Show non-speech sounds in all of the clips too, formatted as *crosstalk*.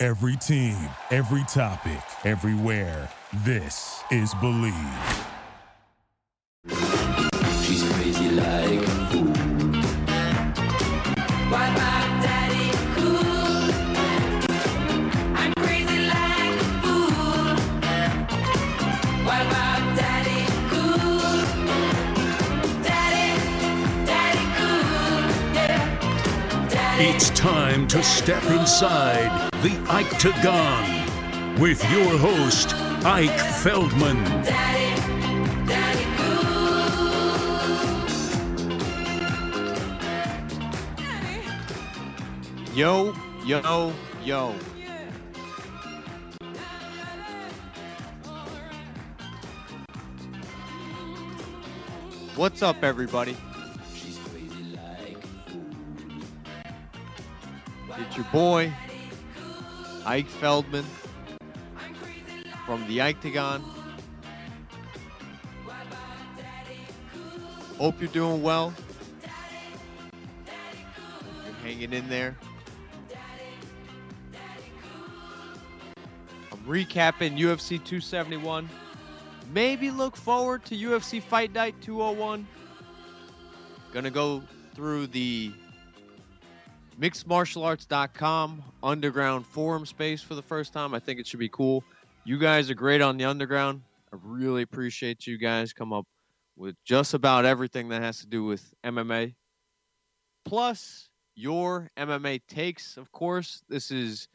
Every team, every topic, everywhere. This is Believe. She's crazy like It's time to step inside the Iketagon with your host, Ike Feldman. Yo, yo, yo. What's up, everybody? Your boy, Ike Feldman from the Iketagon. Hope you're doing well. You're hanging in there. I'm recapping UFC 271. Maybe look forward to UFC Fight Night 201. Gonna go through the mixedmartialarts.com underground forum space for the first time. I think it should be cool. You guys are great on the underground. I really appreciate you guys come up with just about everything that has to do with MMA. Plus your MMA takes, of course. This is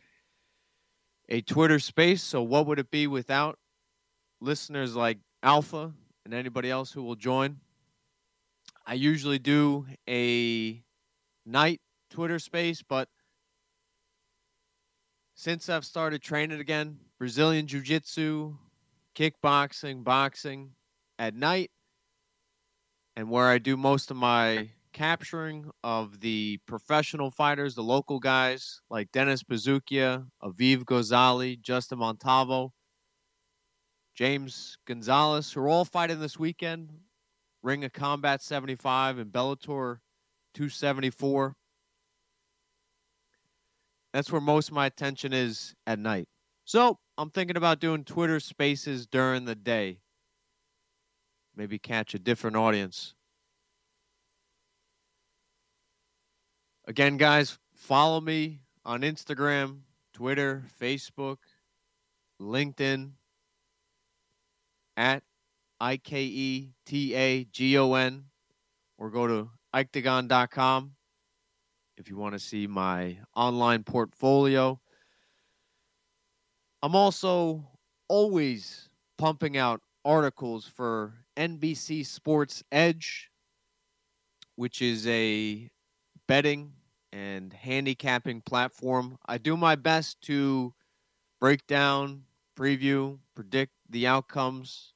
a Twitter space, so what would it be without listeners like Alpha and anybody else who will join? I usually do a night Twitter space, but since I've started training again, Brazilian Jiu Jitsu, kickboxing, boxing at night, and where I do most of my capturing of the professional fighters, the local guys like Dennis Bazukia, Aviv Gozali, Justin Montalvo, James Gonzalez, who are all fighting this weekend. Ring of Combat 75 and Bellator 274 that's where most of my attention is at night. So I'm thinking about doing Twitter spaces during the day. Maybe catch a different audience. Again, guys, follow me on Instagram, Twitter, Facebook, LinkedIn at I K E T A G O N or go to iketagon.com if you want to see my online portfolio. I'm also always pumping out articles for NBC Sports Edge, which is a betting and handicapping platform. I do my best to break down, preview, predict the outcomes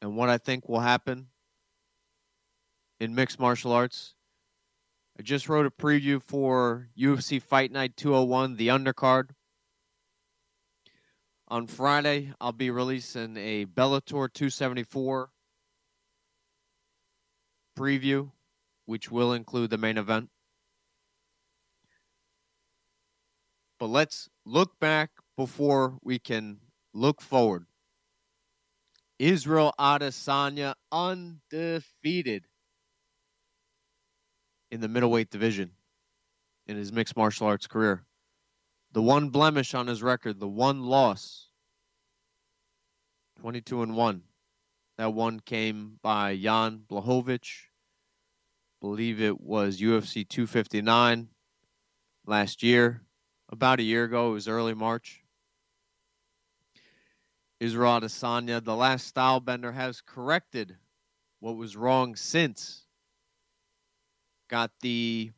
and what I think will happen in mixed martial arts. I just wrote a preview for UFC Fight Night 201, the undercard. On Friday, I'll be releasing a Bellator 274 preview, which will include the main event. But let's look back before we can look forward. Israel Adesanya undefeated in the middleweight division in his mixed martial arts career. The one blemish on his record, the one loss, 22 and 1. That one came by Jan Blachowicz. Believe it was UFC 259 last year, about a year ago. It was early March. Israel Adesanya, the last style bender, has corrected what was wrong since got the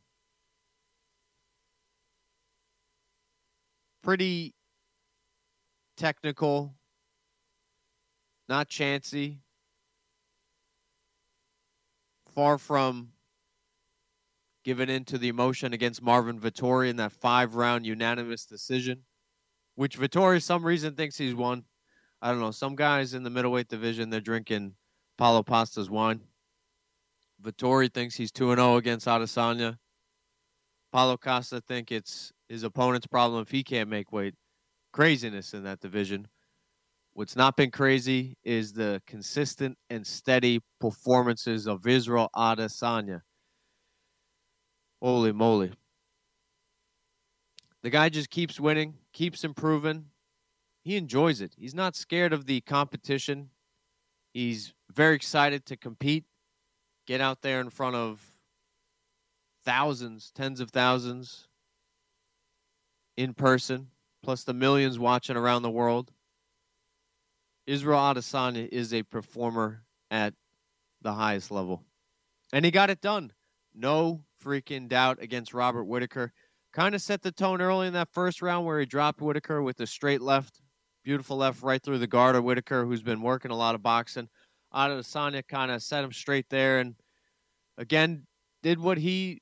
pretty technical, not chancy, far from giving in to the emotion against Marvin Vettori in that five round unanimous decision, which Vettori, some reason, thinks he's won. I don't know. Some guys in the middleweight division, they're drinking Paulo Pasta's wine. Vettori thinks he's 2 0 against Adesanya. Paulo Costa think it's his opponent's problem if he can't make weight. Craziness in that division. What's not been crazy is the consistent and steady performances of Israel Adesanya. Holy moly. The guy just keeps winning, keeps improving. He enjoys it. He's not scared of the competition. He's very excited to compete, get out there in front of thousands, tens of thousands in person, plus the millions watching around the world. Israel Adesanya is a performer at the highest level. And he got it done. No freaking doubt against Robert Whitaker. Kind of set the tone early in that first round where he dropped Whitaker with a straight left. Beautiful left right through the guard of Whitaker, who's been working a lot of boxing. Adesanya kind of set him straight there and again did what he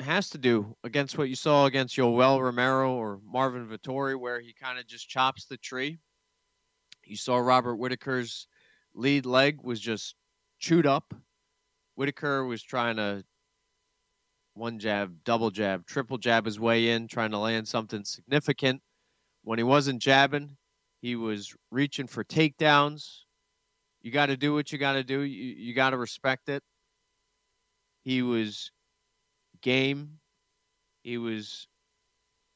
has to do against what you saw against Yoel Romero or Marvin Vettori, where he kind of just chops the tree. You saw Robert Whitaker's lead leg was just chewed up. Whitaker was trying to one jab, double jab, triple jab his way in, trying to land something significant. When he wasn't jabbing, he was reaching for takedowns. You got to do what you got to do. You, you got to respect it. He was game. He was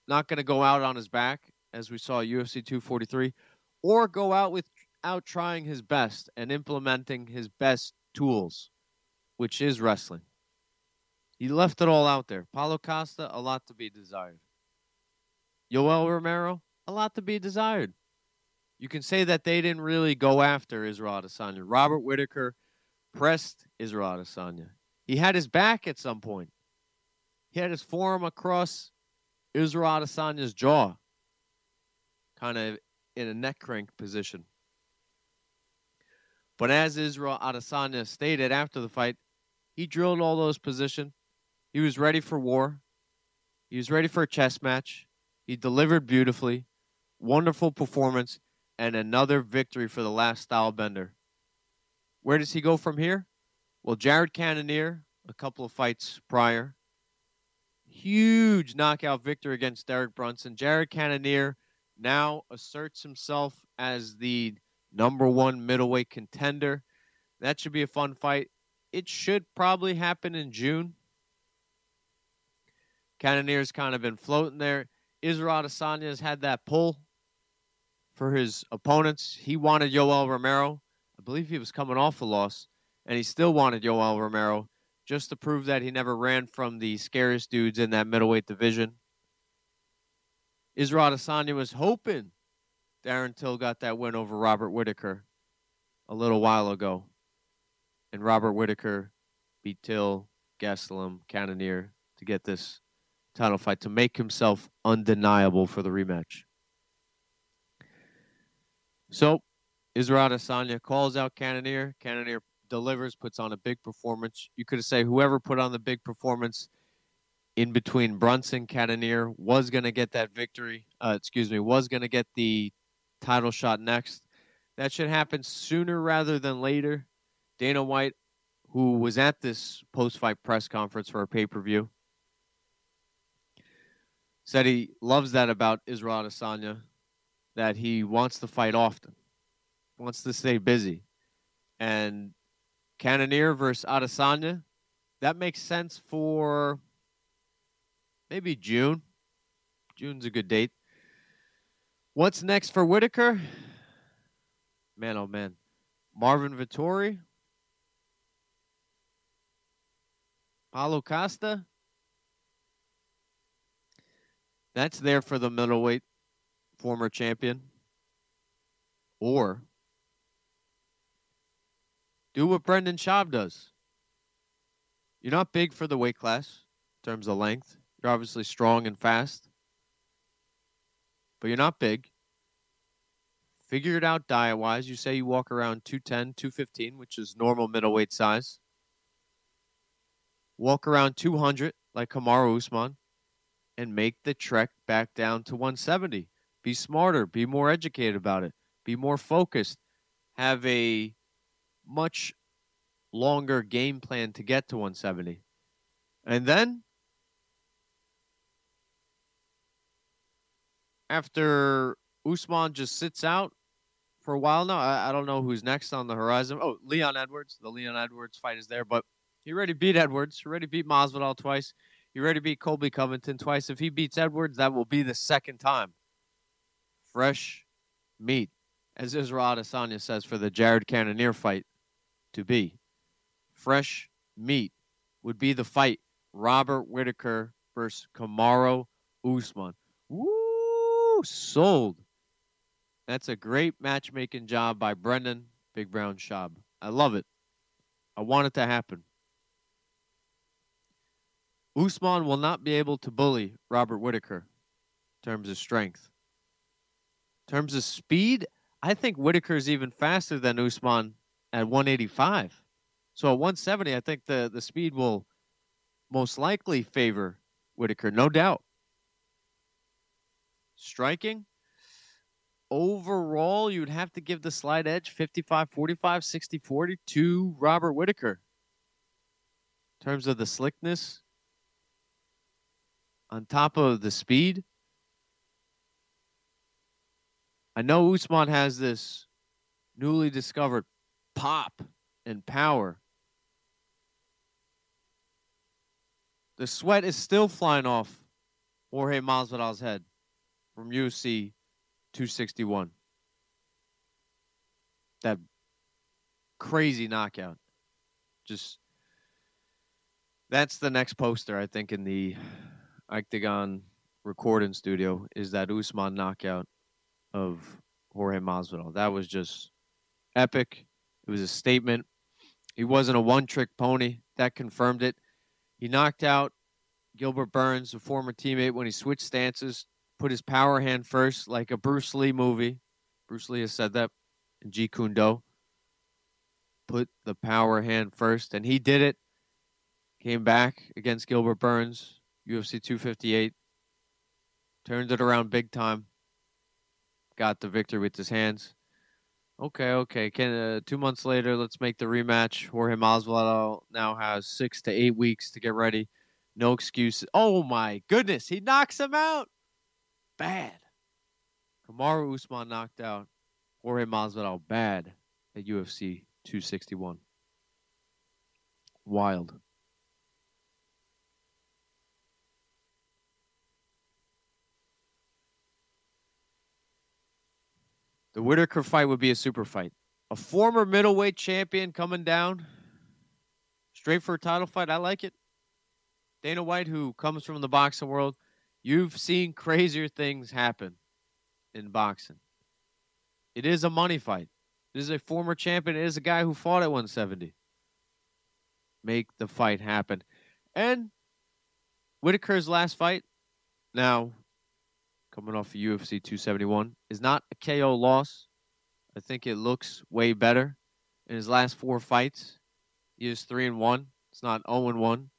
not going to go out on his back, as we saw UFC 243, or go out without trying his best and implementing his best tools, which is wrestling. He left it all out there. Paulo Costa, a lot to be desired. Yoel Romero, a lot to be desired. You can say that they didn't really go after Israel Adesanya. Robert Whitaker pressed Israel Adesanya. He had his back at some point. He had his forearm across Israel Adesanya's jaw, kind of in a neck crank position. But as Israel Adesanya stated after the fight, he drilled all those positions. He was ready for war. He was ready for a chess match. He delivered beautifully. Wonderful performance and another victory for the last style bender. Where does he go from here? Well, Jared Cannonier, a couple of fights prior, huge knockout victory against Derek Brunson. Jared Cannonier now asserts himself as the number one middleweight contender. That should be a fun fight. It should probably happen in June. Cannonier's kind of been floating there. Israel Adesanya has had that pull for his opponents. He wanted Yoel Romero. I believe he was coming off a loss, and he still wanted Yoel Romero just to prove that he never ran from the scariest dudes in that middleweight division. Israel Adesanya was hoping Darren Till got that win over Robert Whitaker a little while ago. And Robert Whitaker beat Till, Gastelum, Cannonier to get this title fight to make himself undeniable for the rematch. So, Israel Adesanya calls out Cannonier. Cannonier delivers, puts on a big performance. You could say whoever put on the big performance in between Brunson, Cannonier was going to get that victory. Uh, excuse me, was going to get the title shot next. That should happen sooner rather than later. Dana White, who was at this post fight press conference for a pay per view, said he loves that about Israel Adesanya, that he wants to fight often, wants to stay busy. And Cannonier versus Adesanya, that makes sense for maybe June. June's a good date. What's next for Whitaker? Man, oh man. Marvin Vettori? Paulo Costa? That's there for the middleweight former champion. Or do what Brendan Schaub does. You're not big for the weight class in terms of length. You're obviously strong and fast, but you're not big. Figure it out diet wise. You say you walk around 210, 215, which is normal middleweight size. Walk around 200 like Kamaru Usman and make the trek back down to 170. Be smarter, be more educated about it, be more focused, have a much longer game plan to get to 170. And then after Usman just sits out for a while now, I, I don't know who's next on the horizon. Oh, Leon Edwards. The Leon Edwards fight is there, but he already beat Edwards. He already beat Masvidal twice. He already beat Colby Covington twice. If he beats Edwards, that will be the second time. Fresh meat, as Israel Adesanya says for the Jared Cannonier fight to be. Fresh meat would be the fight Robert Whitaker versus Kamaru Usman. Woo! Sold. That's a great matchmaking job by Brendan Big Brown Schaub. I love it. I want it to happen. Usman will not be able to bully Robert Whitaker in terms of strength. In terms of speed, I think Whitaker is even faster than Usman at 185. So at 170, I think the, the speed will most likely favor Whitaker, no doubt. Striking, overall, you would have to give the slight edge 55 45, 60 40 to Robert Whitaker. In terms of the slickness, on top of the speed, I know Usman has this newly discovered pop and power. The sweat is still flying off Jorge Masvidal's head from UFC 261. That crazy knockout. Just that's the next poster I think in the Iketagon recording studio is that Usman knockout of Jorge Masvidal. That was just epic. It was a statement. He wasn't a one-trick pony. That confirmed it. He knocked out Gilbert Burns, a former teammate, when he switched stances, put his power hand first, like a Bruce Lee movie. Bruce Lee has said that in Jeet Kune Do. Put the power hand first, and he did it. Came back against Gilbert Burns, UFC 258. Turned it around big time. Got the victory with his hands. Okay, okay. Can uh, two months later, let's make the rematch. Jorge Masvidal now has six to eight weeks to get ready. No excuses. Oh my goodness, he knocks him out. Bad. Kamaru Usman knocked out Jorge Masvidal bad at UFC 261. Wild. The Whitaker fight would be a super fight. A former middleweight champion coming down straight for a title fight. I like it. Dana White, who comes from the boxing world, you've seen crazier things happen in boxing. It is a money fight. It is a former champion. It is a guy who fought at 170. Make the fight happen. And Whitaker's last fight, now coming off of UFC 271, is not a KO loss. I think it looks way better. In his last four fights, he is 3 and 1. It's not 0 and 1.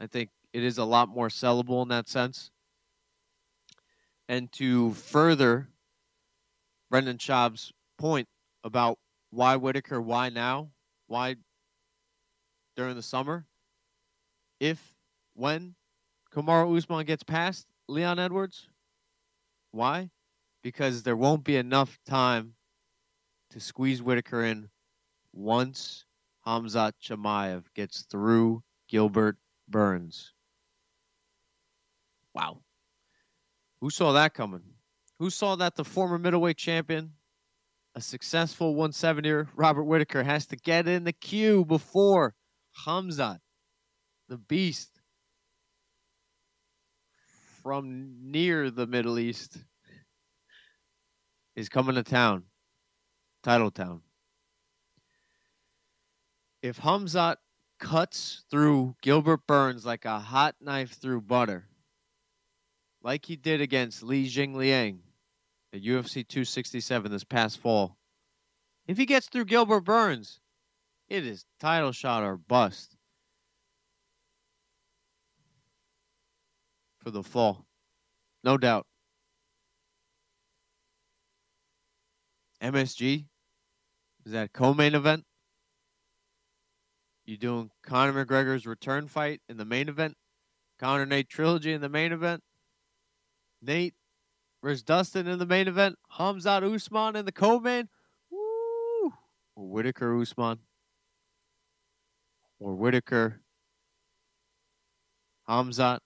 I think it is a lot more sellable in that sense. And to further Brendan Schaub's point about why Whitaker, why now, why during the summer, if, when Kamaru Usman gets past Leon Edwards, why? Because there won't be enough time to squeeze Whitaker in once Hamzat Chimaev gets through Gilbert Burns. Wow. Who saw that coming? Who saw that the former middleweight champion, a successful 170er, Robert Whitaker, has to get in the queue before Hamzat, the beast from near the Middle East, is coming to town, title town. If Hamzat cuts through Gilbert Burns like a hot knife through butter, like he did against Li Jingliang at UFC 267 this past fall. If he gets through Gilbert Burns, it is title shot or bust for the fall. No doubt. MSG is that co-main event? You doing Conor McGregor's return fight in the main event? Conor Nate trilogy in the main event? Nate versus Dustin in the main event? Hamzat Usman in the co-main? Woo! Or Whitaker Usman? Or Whitaker Hamzat?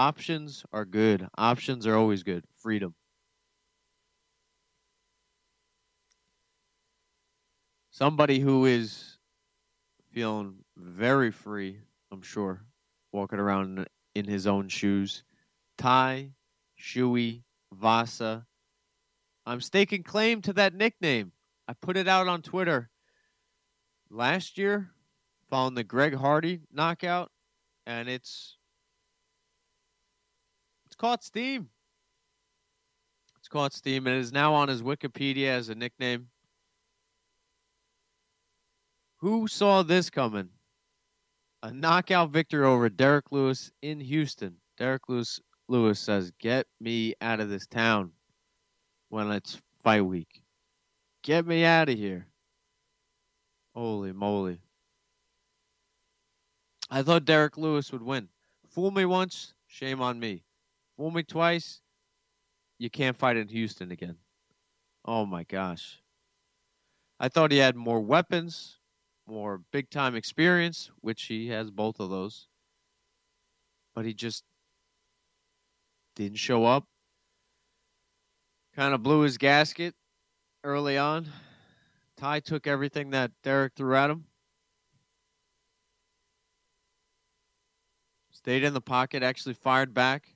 Options are good. Options are always good. Freedom. Somebody who is feeling very free, I'm sure, walking around in his own shoes. Ty, Shui, Vasa. I'm staking claim to that nickname. I put it out on Twitter last year following the Greg Hardy knockout, and it's it's caught steam. It's caught steam and is now on his Wikipedia as a nickname. Who saw this coming? A knockout victory over Derrick Lewis in Houston. Derrick Lewis, Lewis says, Get me out of this town when it's fight week. Get me out of here. Holy moly. I thought Derrick Lewis would win. Fool me once, shame on me. Fool me twice, you can't fight in Houston again. Oh my gosh. I thought he had more weapons, more big time experience, which he has both of those. But he just didn't show up. Kind of blew his gasket early on. Tai took everything that Derrick threw at him. Stayed in the pocket, actually fired back.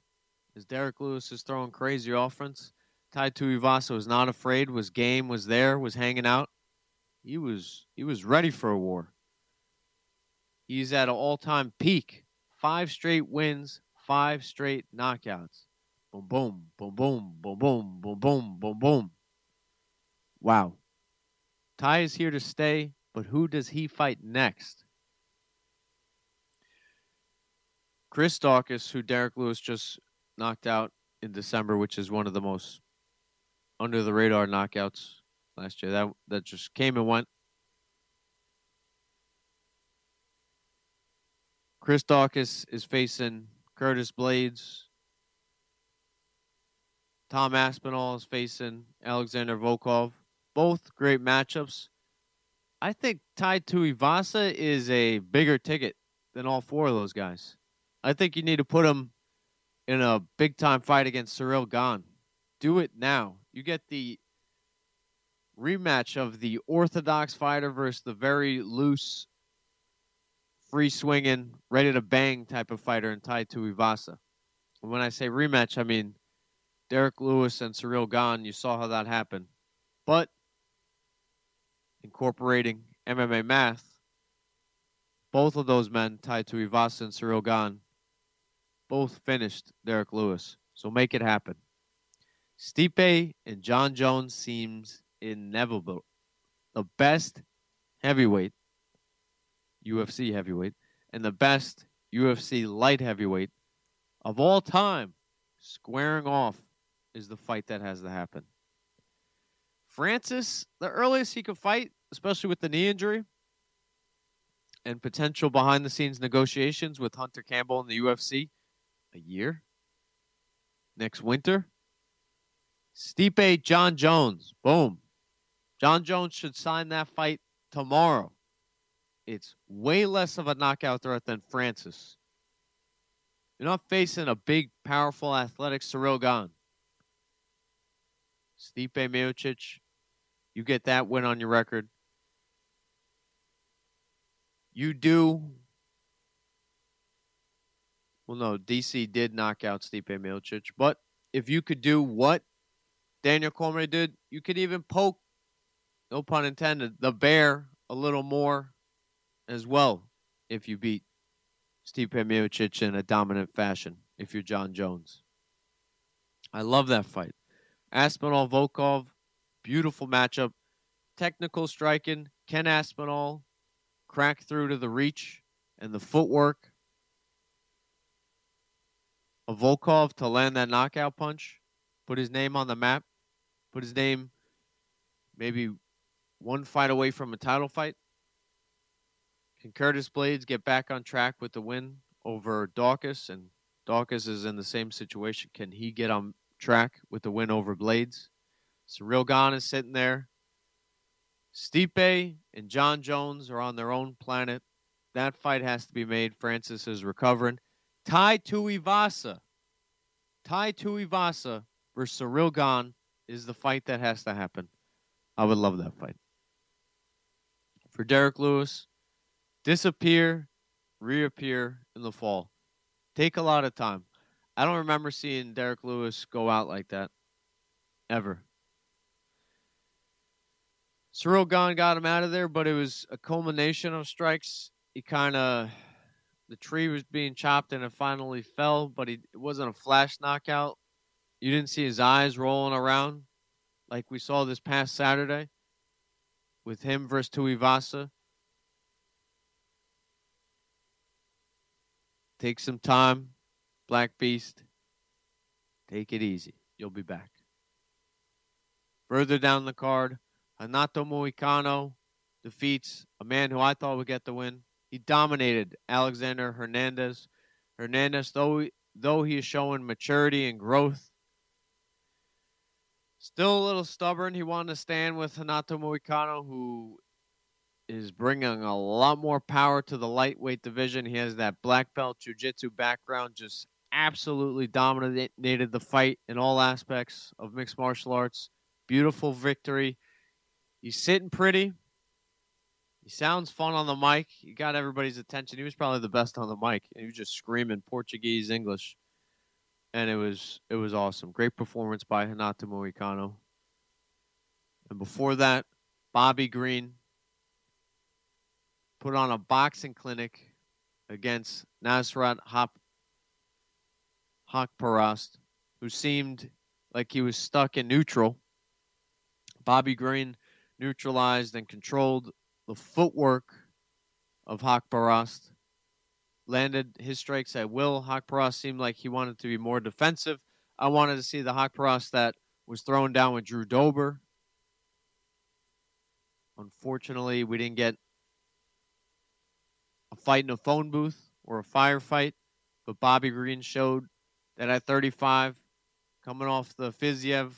As Derrick Lewis is throwing crazy offense. Tai Tuivasa was not afraid, was game, was there, was hanging out. He was he was ready for a war. He's at an all-time peak. Five straight wins, five straight knockouts. Boom, boom, boom, boom, boom, boom, boom, boom, boom, boom. Wow. Tai is here to stay, but who does he fight next? Chris Daukaus, who Derrick Lewis just knocked out in December, which is one of the most under the radar knockouts last year. That that just came and went. Chris Daukaus is facing Curtis Blaydes. Tom Aspinall is facing Alexander Volkov. Both great matchups. I think Tai Tuivasa is a bigger ticket than all four of those guys. I think you need to put him in a big time fight against Ciryl Gane. Do it now. You get the rematch of the orthodox fighter versus the very loose, free swinging, ready to bang type of fighter in Tai Tuivasa. And when I say rematch, I mean Derrick Lewis and Ciryl Gane. You saw how that happened. But incorporating MMA math, both of those men, Tai Tuivasa and Ciryl Gane, both finished Derrick Lewis. So make it happen. Stipe and Jon Jones seems inevitable. The best heavyweight, UFC heavyweight, and the best UFC light heavyweight of all time squaring off is the fight that has to happen. Francis, the earliest he could fight, especially with the knee injury and potential behind the scenes negotiations with Hunter Campbell in the UFC, a year next winter. Stipe Jon Jones. Boom. Jon Jones should sign that fight tomorrow. It's way less of a knockout threat than Francis. You're not facing a big, powerful, athletic Ciryl Gane. Stipe Miocic, you get that win on your record. You do. Well, no, DC did knock out Stipe Miocic, but if you could do what Daniel Cormier did, you could even poke, no pun intended, the bear a little more as well if you beat Stipe Miocic in a dominant fashion, if you're Jon Jones. I love that fight. Aspinall Volkov, beautiful matchup. Technical striking. Ken Aspinall crack through to the reach and the footwork of Volkov to land that knockout punch, put his name on the map, put his name maybe one fight away from a title fight. Can Curtis Blaydes get back on track with the win over Daukaus? And Daukaus is in the same situation. Can he get on track with the win over Blaydes? Ciryl Gane is sitting there. Stipe and Jon Jones are on their own planet. That fight has to be made. Francis is recovering. Tai Tuivasa. Tai Tuivasa versus Ciryl is the fight that has to happen. I would love that fight. For Derrick Lewis, disappear, reappear in the fall. Take a lot of time. I don't remember seeing Derrick Lewis go out like that ever. Ciryl got him out of there, but it was a culmination of strikes. He kind of the tree was being chopped and it finally fell, but he, it wasn't a flash knockout. You didn't see his eyes rolling around like we saw this past Saturday with him versus Tuivasa. Take some time, Black Beast. Take it easy. You'll be back. Further down the card, Renato Moicano defeats a man who I thought would get the win. He dominated Alexander Hernandez. Hernandez, though though he is showing maturity and growth, still a little stubborn. He wanted to stand with Renato Moicano, who is bringing a lot more power to the lightweight division. He has that black belt jiu-jitsu background, just absolutely dominated the fight in all aspects of mixed martial arts. Beautiful victory. He's sitting pretty. He sounds fun on the mic. He got everybody's attention. He was probably the best on the mic. He was just screaming Portuguese, English, and it was it was awesome. Great performance by Renato Moicano. And before that, Bobby Green put on a boxing clinic against Nasrat Hop Haqparast, who seemed like he was stuck in neutral. Bobby Green neutralized and controlled the footwork of Haqparast. Landed his strikes at will. Haqparast seemed like he wanted to be more defensive. I wanted to see the Haqparast that was thrown down with Drew Dober. Unfortunately, we didn't get a fight in a phone booth or a firefight, but Bobby Green showed that at 35, coming off the Fiziev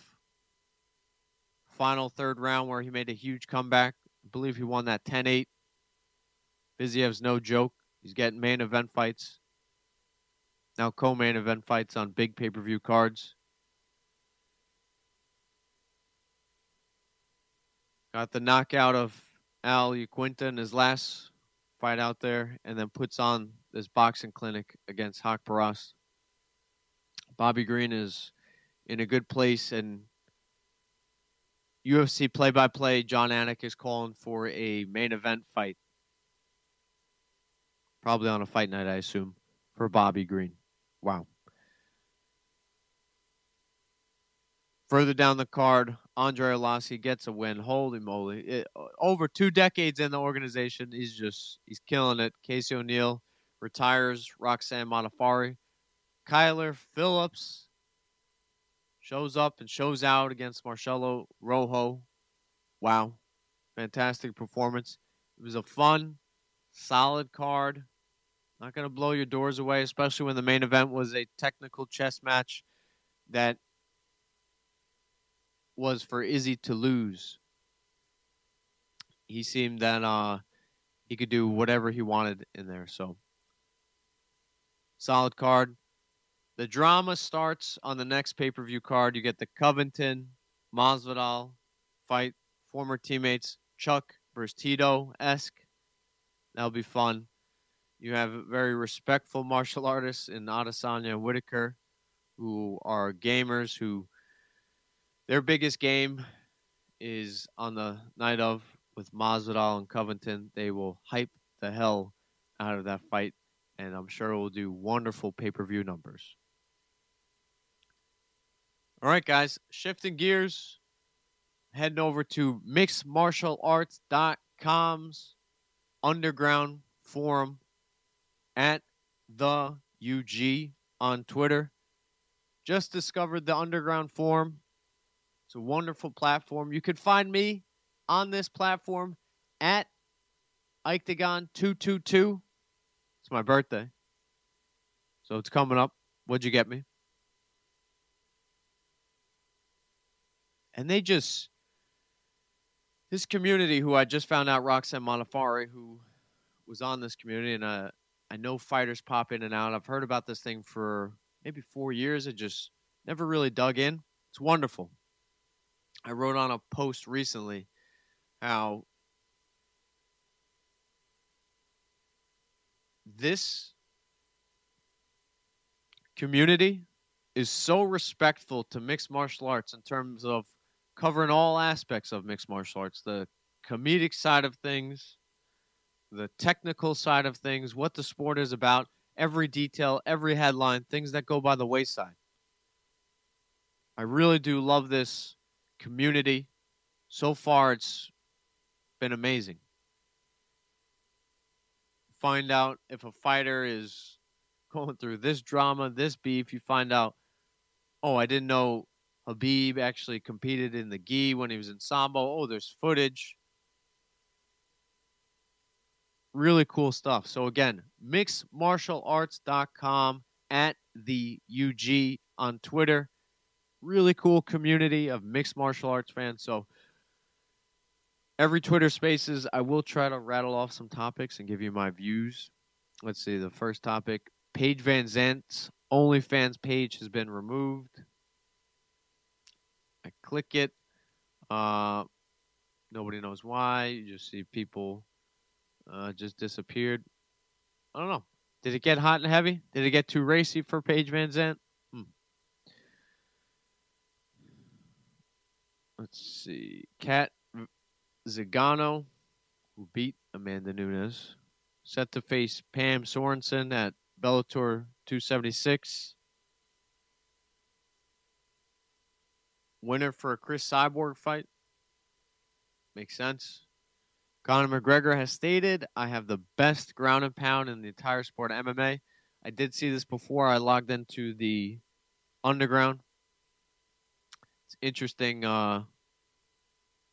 final third round where he made a huge comeback. Believe he won that 10 8. Fiziev's no joke. He's getting main event fights. Now co main event fights on big pay per view cards. Got the knockout of Al Iaquinta in his last fight out there, and then puts on this boxing clinic against Haqparast. Bobby Green is in a good place, and UFC play by play, Jon Anik is calling for a main event fight. Probably on a fight night, I assume, for Bobby Green. Wow. Further down the card, Andrei Arlovsky gets a win. Holy moly. It, over two decades in the organization, he's just, he's killing it. Casey O'Neill retires Roxanne Modafferi. Kyler Phillips shows up and shows out against Marcelo Rojo. Wow. Fantastic performance. It was a fun, solid card. Not going to blow your doors away, especially when the main event was a technical chess match that was for Izzy to lose. He seemed that uh, he could do whatever he wanted in there. So, solid card. The drama starts on the next pay per view card. You get the Covington Masvidal fight, former teammates Chuck versus Tito esque. That'll be fun. You have very respectful martial *laughs* artists in Adesanya and Whitaker, who are gamers who their biggest game is on the night of with Masvidal and Covington. They will hype the hell out of that fight, and I'm sure it will do wonderful pay per view numbers. All right, guys, shifting gears, heading over to mixedmartialarts.com's underground forum at the UG on Twitter. Just discovered the underground forum. It's a wonderful platform. You can find me on this platform at Iketagon222. It's my birthday. So it's coming up. What'd you get me? And they just this community who I just found out Roxanne Modafferi, who was on this community, and uh, I know fighters pop in and out. I've heard about this thing for maybe four years. I just never really dug in. It's wonderful. I wrote on a post recently how this community is so respectful to mixed martial arts in terms of covering all aspects of mixed martial arts the comedic side of things, the technical side of things, what the sport is about, every detail, every headline, things that go by the wayside. I really do love this community. So far, it's been amazing. Find out if a fighter is *laughs* going through this drama, this beef. You find out, oh, I didn't know Khabib actually competed in the gi when he was in Sambo. Oh, there's footage. Really cool stuff. So again, mixedmartialarts.com at the UG on Twitter. Really cool community of mixed martial arts fans. So every Twitter Spaces, I will try to rattle off some topics and give you my views. Let's see. The first topic: Paige VanZant's OnlyFans page has been removed. Click it. Uh, nobody knows why. You just see people uh, just disappeared. I don't know. Did it get hot and heavy? Did it get too racy for Paige VanZant? Hmm. Let's see. Cat Zingano, who beat Amanda Nunes, set to face Pam Sorenson at Bellator 276. Winner for a Cris Cyborg fight. Makes sense. Conor McGregor has stated, I have the best ground and pound in the entire sport of MMA. I did see this before I logged into the underground. It's interesting, uh,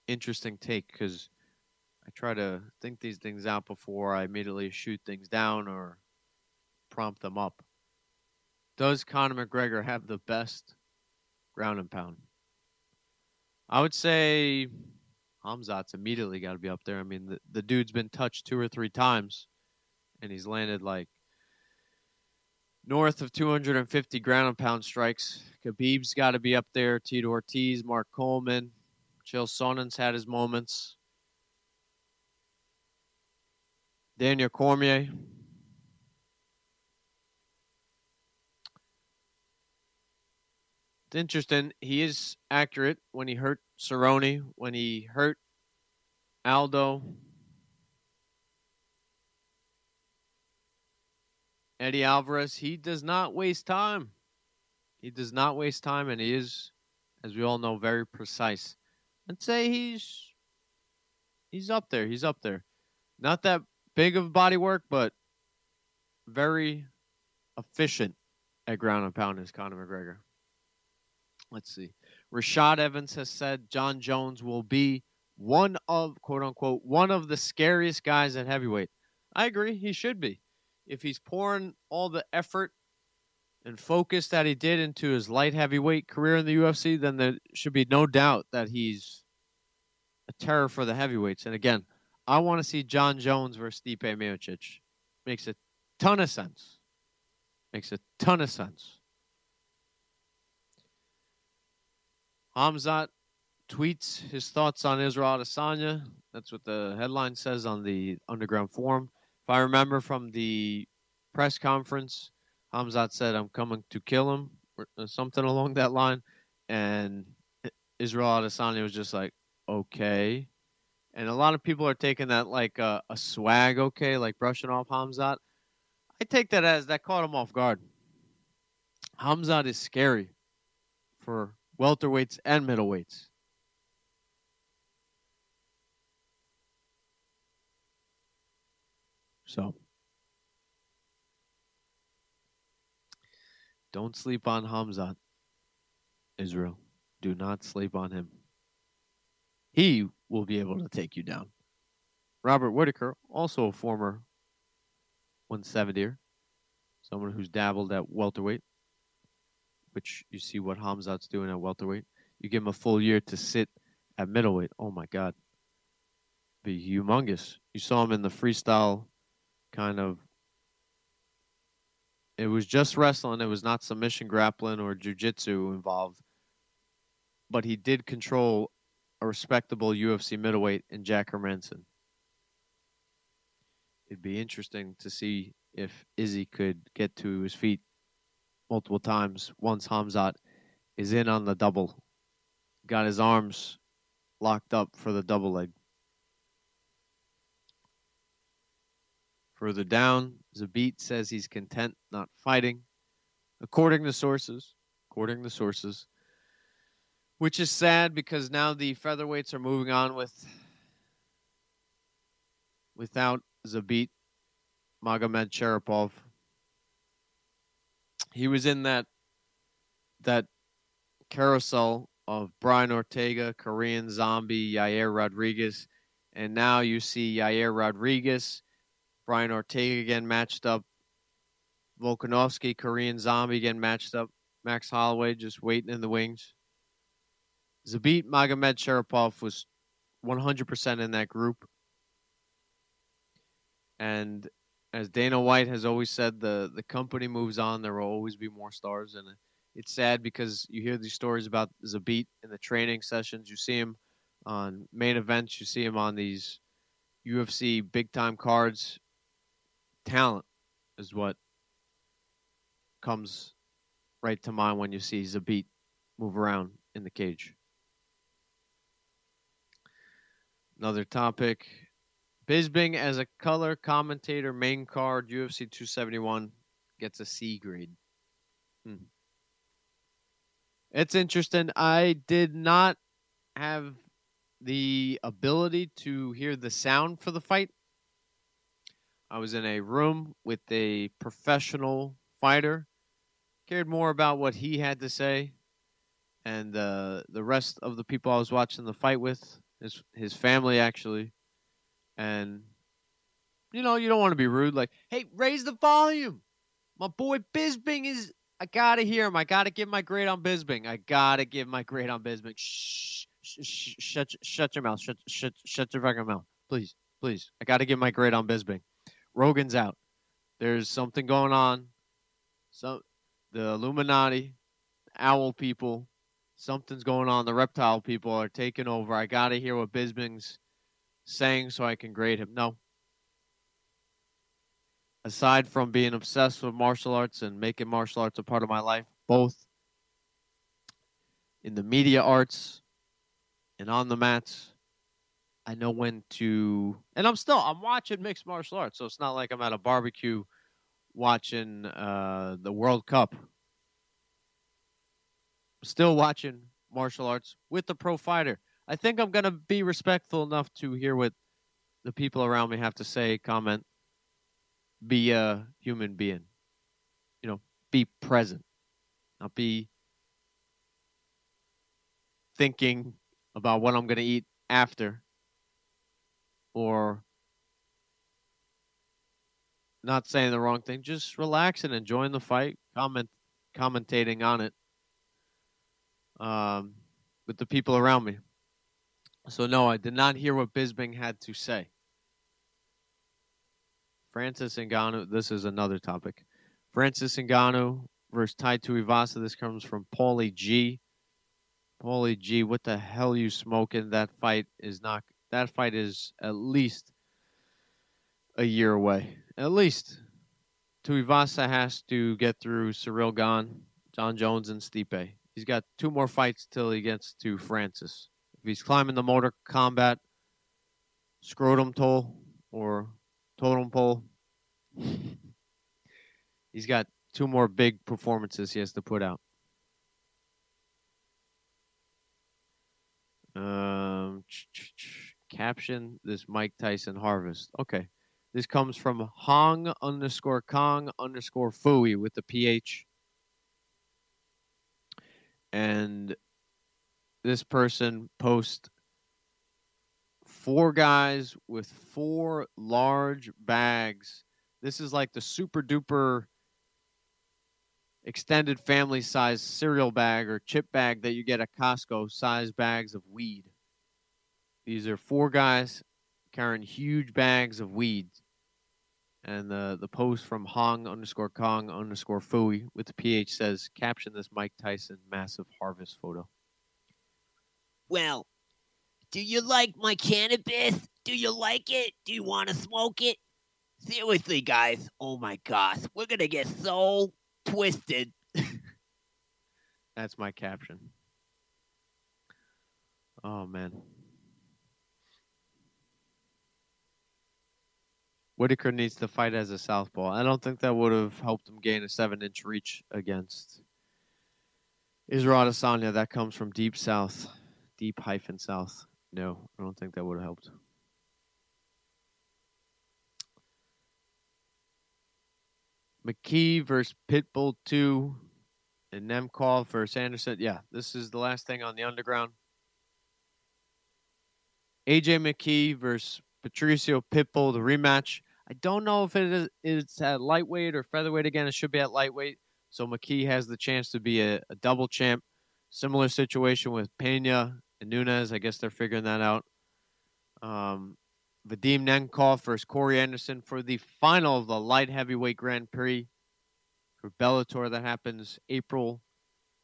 interesting take because I try to think these things out before I immediately shoot things down or prompt them up. Does Conor McGregor have the best ground and pound? I would say Hamzat's immediately got to be up there. I mean, the, the dude's been touched two or three times, and he's landed like north of 250 ground and pound strikes. Khabib's got to be up there. Tito Ortiz, Mark Coleman, Chael Sonnen's had his moments. Daniel Cormier. Interesting. He is accurate when he hurt Cerrone, when he hurt Aldo. Eddie Alvarez, he does not waste time. He does not waste time, and he is, as we all know, very precise. I'd say he's he's up there. He's up there. Not that big of body work, but very efficient at ground and pound is Conor McGregor. Let's see. Rashad Evans has said Jon Jones will be one of quote unquote one of the scariest guys at heavyweight. I agree, he should be. If he's pouring all the effort and focus that he did into his light heavyweight career in the UFC, then there should be no doubt that he's a terror for the heavyweights. And again, I want to see Jon Jones versus Stipe Miocic. Makes a ton of sense. Makes a ton of sense. Hamzat tweets his thoughts on Israel Adesanya. That's what the headline says on the Underground Forum. If I remember from the press conference, Hamzat said, I'm coming to kill him, or uh, something along that line. And Israel Adesanya was just like, okay. And a lot of people are taking that like a, a swag, okay, like brushing off Hamzat. I take that as that caught him off guard. Hamzat is scary for welterweights and middleweights. So don't sleep on Hamzat, Israel. Do not sleep on him. He will be able to take you down. Robert Whitaker, also a former 170er, someone who's dabbled at welterweight, which you see what Hamzat's doing at welterweight. You give him a full year to sit at middleweight. Oh my God. Be humongous. You saw him in the freestyle kind of. It was just wrestling. It was not submission grappling or jujitsu involved. But he did control a respectable UFC middleweight in Jack Hermansson. It'd be interesting to see if Izzy could get to his feet multiple times once Hamzat is in on the double. Got his arms locked up for the double leg. Further down, Zabit says he's content not fighting. According to sources, according to sources, which is sad because now the featherweights are moving on with without Zabit Magomedsharipov. He was in that that carousel of Brian Ortega, Korean Zombie, Yair Rodriguez, and now you see Yair Rodriguez, Brian Ortega again matched up, Volkanovski, Korean Zombie again matched up, Max Holloway just waiting in the wings. Zabit Magomedsharipov was 100% in that group. And as Dana White has always said, the, the company moves on. There will always be more stars. And it's sad because you hear these stories about Zabit in the training sessions. You see him on main events. You see him on these UFC big time cards. Talent is what comes right to mind when you see Zabit move around in the cage. Another topic. Bisping as a color commentator, main card, UFC 271, gets a C grade. Hmm. It's interesting. I did not have the ability to hear the sound for the fight. I was in a room with a professional fighter, cared more about what he had to say, and uh, the rest of the people I was watching the fight with, his his family actually, and you know you don't want to be rude, like, hey, raise the volume. My boy Bisping is. I gotta hear him. I gotta give my grade on Bisping. I gotta give my grade on Bisping. Shh, shut, shut your mouth. Shut, shut, shut your fucking mouth, please, please. I gotta give my grade on Bisping. Rogan's out. There's something going on. Some the Illuminati, owl people, something's going on. The reptile people are taking over. I gotta hear what Bisping's saying so I can grade him. No. Aside from being obsessed with martial arts and making martial arts a part of my life, both in the media arts and on the mats, I know when to, and I'm still I'm watching mixed martial arts, so it's not like I'm at a barbecue watching uh, the World Cup. Still watching martial arts with the pro fighter. I think I'm gonna be respectful enough to hear what the people around me have to say, comment, be a human being. You know, be present, not be thinking about what I'm gonna eat after or not saying the wrong thing, just relaxing, and enjoying the fight, comment, commentating on it um, with the people around me. So no, I did not hear what Bisping had to say. Francis Ngannou. This is another topic. Francis Ngannou versus Tai Tuivasa. This comes from Paulie G. Paulie G. What the hell you smoking? That fight is not that fight is at least a year away. At least. Tuivasa has to get through Ciryl Gane, Jon Jones, and Stipe. He's got two more fights till he gets to Francis. If he's climbing the motor combat, scrotum toll, or totem pole, *laughs* he's got two more big performances he has to put out. Um, caption this Mike Tyson harvest. Okay. This comes from Hong underscore Kong underscore Fui with the PH. And this person posts four guys with four large bags. This is like the super duper extended family size cereal bag or chip bag that you get at Costco, size bags of weed. These are four guys carrying huge bags of weed. And the, the post from Hong underscore Kong underscore Fui with the PH says, caption this Mike Tyson massive harvest photo. Well, do you like my cannabis? Do you like it? Do you want to smoke it? Seriously, guys. Oh my gosh. We're going to get so twisted. *laughs* That's my caption. Oh, man. Whitaker needs to fight as a southpaw. I don't think that would have helped him gain a seven inch reach against Israel Adesanya. That comes from deep south, deep hyphen south. No, I don't think that would have helped. McKee versus Pitbull 2 and Nemkov versus Anderson. Yeah, this is the last thing on the underground. AJ McKee versus Patricio Pitbull, the rematch. I don't know if it is it's at lightweight or featherweight again. It should be at lightweight. So McKee has the chance to be a, a double champ. Similar situation with Pena Nunez. I guess they're figuring that out. Um, Vadim Nemkov versus Corey Anderson for the final of the light heavyweight Grand Prix for Bellator. That happens April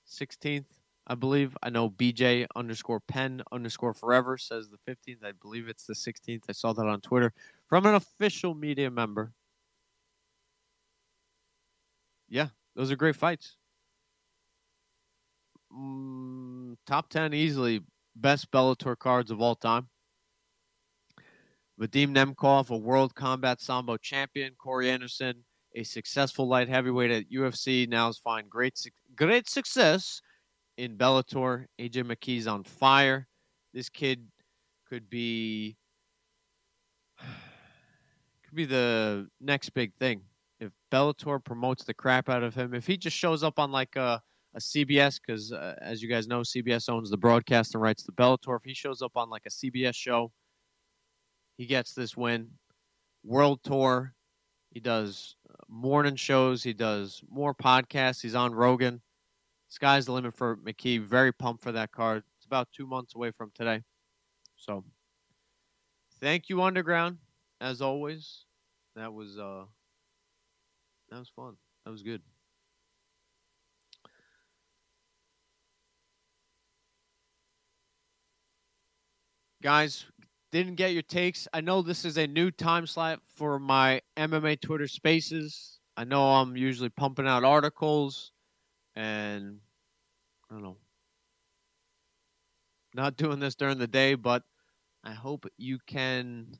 16th, I believe. I know BJ underscore pen underscore forever says the 15th. I believe it's the 16th. I saw that on Twitter from an official media member. Yeah, those are great fights. Mm, top 10 easily best Bellator cards of all time. Vadim Nemkov, a world combat sambo champion. Corey Anderson, a successful light heavyweight at UFC, now is finding great great success in Bellator. AJ McKee's on fire. This kid could be *sighs* could be the next big thing if Bellator promotes the crap out of him. If he just shows up on like a CBS, because uh, as you guys know, CBS owns the broadcast and rights to Bellator. If he shows up on like a CBS show, he gets this win. World tour. He does uh, morning shows. He does more podcasts. He's on Rogan. Sky's the limit for McKee. Very pumped for that card. It's about two months away from today. So, thank you, Underground. As always, that was uh, that was fun. That was good. Guys, didn't get your takes. I know this is a new time slot for my MMA Twitter spaces. I know I'm usually pumping out articles and I don't know. Not doing this during the day, but I hope you can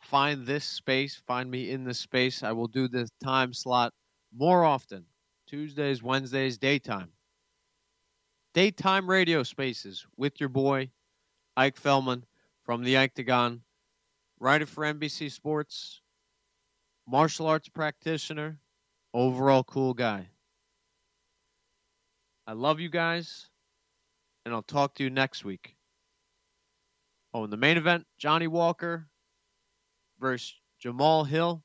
find this space, find me in this space. I will do this time slot more often. Tuesdays, Wednesdays, daytime. Daytime radio spaces with your boy, Ike Feldman from the Octagon, writer for NBC Sports, martial arts practitioner, overall cool guy. I love you guys, and I'll talk to you next week. Oh, in the main event, Johnny Walker versus Jamal Hill.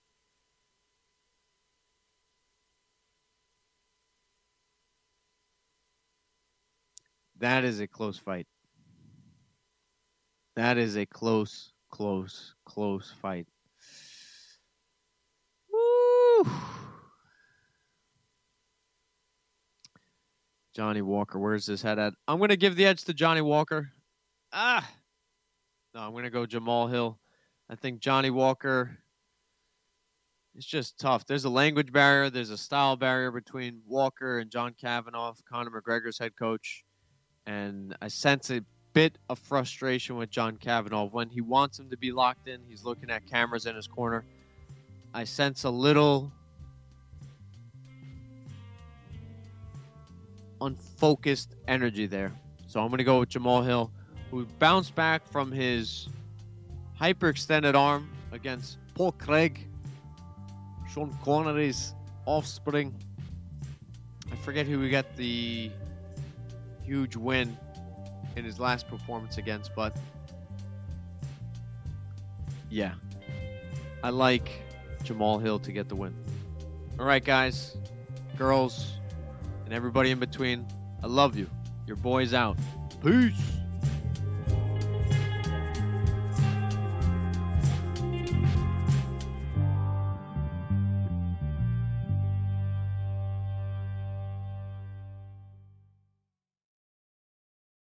That is a close fight. That is a close, close, close fight. Woo! Johnny Walker, where's his head at? I'm to give the edge to Johnny Walker. Ah! No, I'm to go Jamal Hill. I think Johnny Walker it's just tough. There's a language barrier, there's a style barrier between Walker and John Kavanagh, Conor McGregor's head coach. And I sense a bit of frustration with John Kavanagh. When he wants him to be locked in, he's looking at cameras in his corner. I sense a little unfocused energy there. So I'm going to go with Jamal Hill, who bounced back from his hyperextended arm against Paul Craig, Sean Connery's offspring. I forget who we got the huge win in his last performance against, but yeah, I like Jamal Hill to get the win. All right, guys, girls, and everybody in between, I love you. Your boy's out. Peace.